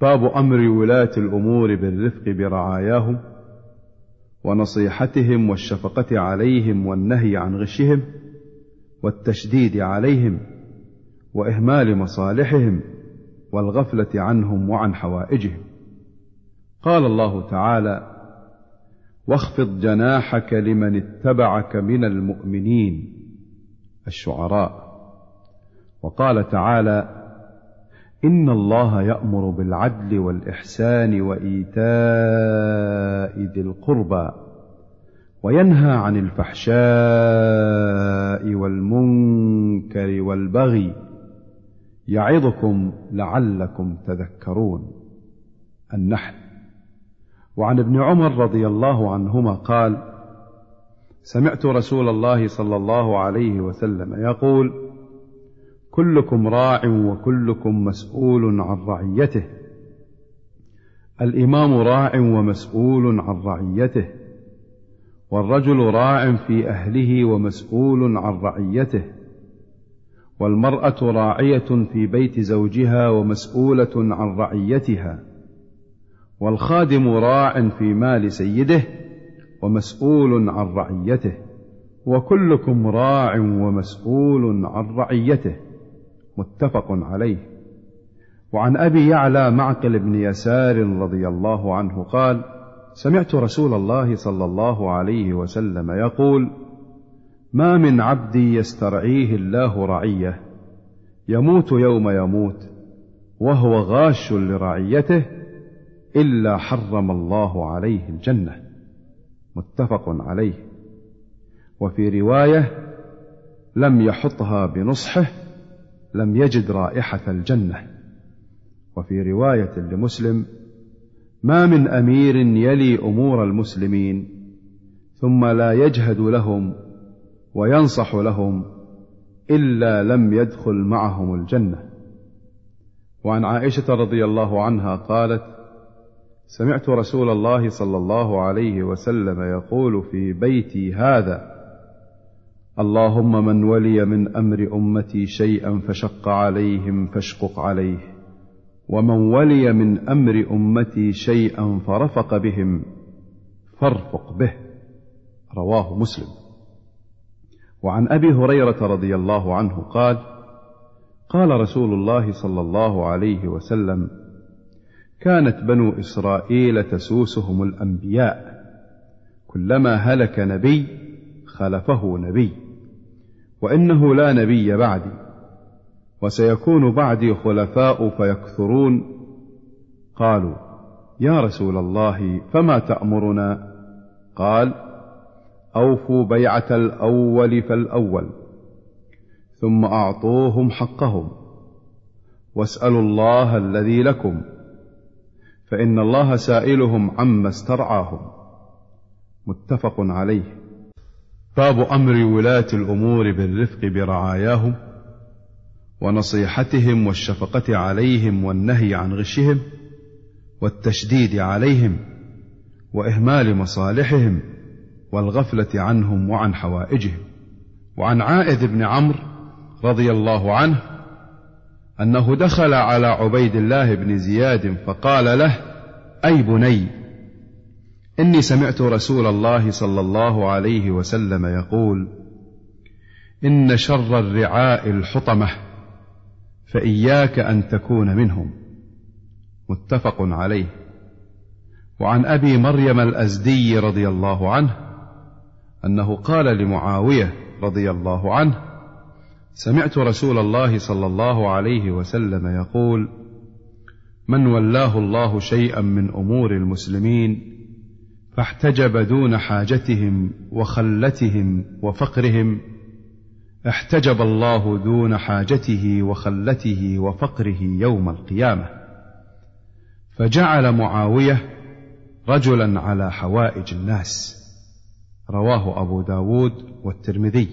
باب أمر ولاة الأمور بالرفق برعاياهم ونصيحتهم والشفقة عليهم والنهي عن غشهم والتشديد عليهم وإهمال مصالحهم والغفلة عنهم وعن حوائجهم. قال الله تعالى واخفض جناحك لمن اتبعك من المؤمنين الشعراء. وقال تعالى ان الله يامر بالعدل والاحسان وايتاء ذي القربى وينهى عن الفحشاء والمنكر والبغي يعظكم لعلكم تذكرون النحل. وعن ابن عمر رضي الله عنهما قال سمعت رسول الله صلى الله عليه وسلم يقول كلكم راع وكلكم مسؤول عن رعيته. الإمام راع ومسؤول عن رعيته. والرجل راع في أهله ومسؤول عن رعيته. والمرأة راعية في بيت زوجها ومسؤولة عن رعيتها. والخادم راع في مال سيده ومسؤول عن رعيته. وكلكم راع ومسؤول عن رعيته. متفق عليه. وعن أبي يعلى معقل بن يسار رضي الله عنه قال سمعت رسول الله صلى الله عليه وسلم يقول ما من عبد يسترعيه الله رعية. يموت يوم يموت وهو غاش لرعيته إلا حرم الله عليه الجنة. متفق عليه. وفي رواية لم يحطها بنصحه لم يجد رائحة الجنة. وفي رواية لمسلم ما من أمير يلي أمور المسلمين ثم لا يجهد لهم وينصح لهم إلا لم يدخل معهم الجنة. وعن عائشة رضي الله عنها قالت سمعت رسول الله صلى الله عليه وسلم يقول في بيتي هذا اللهم من ولي من أمر أمتي شيئا فشق عليهم فاشقق عليه ومن ولي من أمر أمتي شيئا فرفق بهم فارفق به. رواه مسلم. وعن أبي هريرة رضي الله عنه قال قال رسول الله صلى الله عليه وسلم كانت بنو إسرائيل تسوسهم الأنبياء كلما هلك نبي خلفه نبي. وإنه لا نبي بعدي وسيكون بعدي خلفاء فيكثرون. قالوا يا رسول الله فما تأمرنا؟ قال أوفوا بيعة الأول فالأول ثم أعطوهم حقهم. واسألوا الله الذي لكم فإن الله سائلهم عما استرعاهم. متفق عليه. باب أمر ولاة الأمور بالرفق برعاياهم ونصيحتهم والشفقة عليهم والنهي عن غشهم والتشديد عليهم وإهمال مصالحهم والغفلة عنهم وعن حوائجهم. وعن عائذ بن عمرو رضي الله عنه أنه دخل على عبيد الله بن زياد فقال له أي بني إني سمعت رسول الله صلى الله عليه وسلم يقول إن شر الرعاء الحطمة فإياك أن تكون منهم. متفق عليه. وعن أبي مريم الأزدي رضي الله عنه أنه قال لمعاوية رضي الله عنه سمعت رسول الله صلى الله عليه وسلم يقول من ولاه الله شيئا من أمور المسلمين فاحتجب دون حاجتهم وخلتهم وفقرهم. احتجب الله دون حاجته وخلته وفقره يوم القيامة. فجعل معاوية رجلا على حوائج الناس. رواه أبو داود والترمذي.